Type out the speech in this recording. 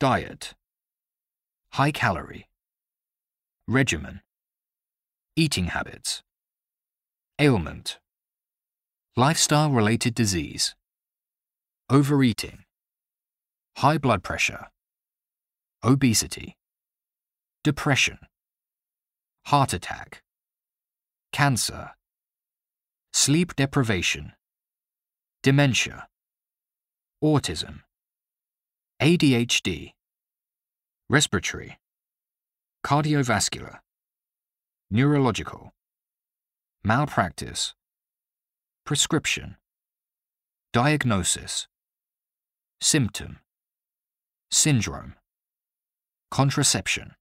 Diet. High calorie. Regimen. Eating habits. Ailment. Lifestyle related disease. Overeating. High blood pressure. Obesity. Depression. Heart attack. Cancer. Sleep deprivation. Dementia. Autism. ADHD. Respiratory. Cardiovascular. Neurological. Malpractice. Prescription. Diagnosis. Symptom. Syndrome. Contraception.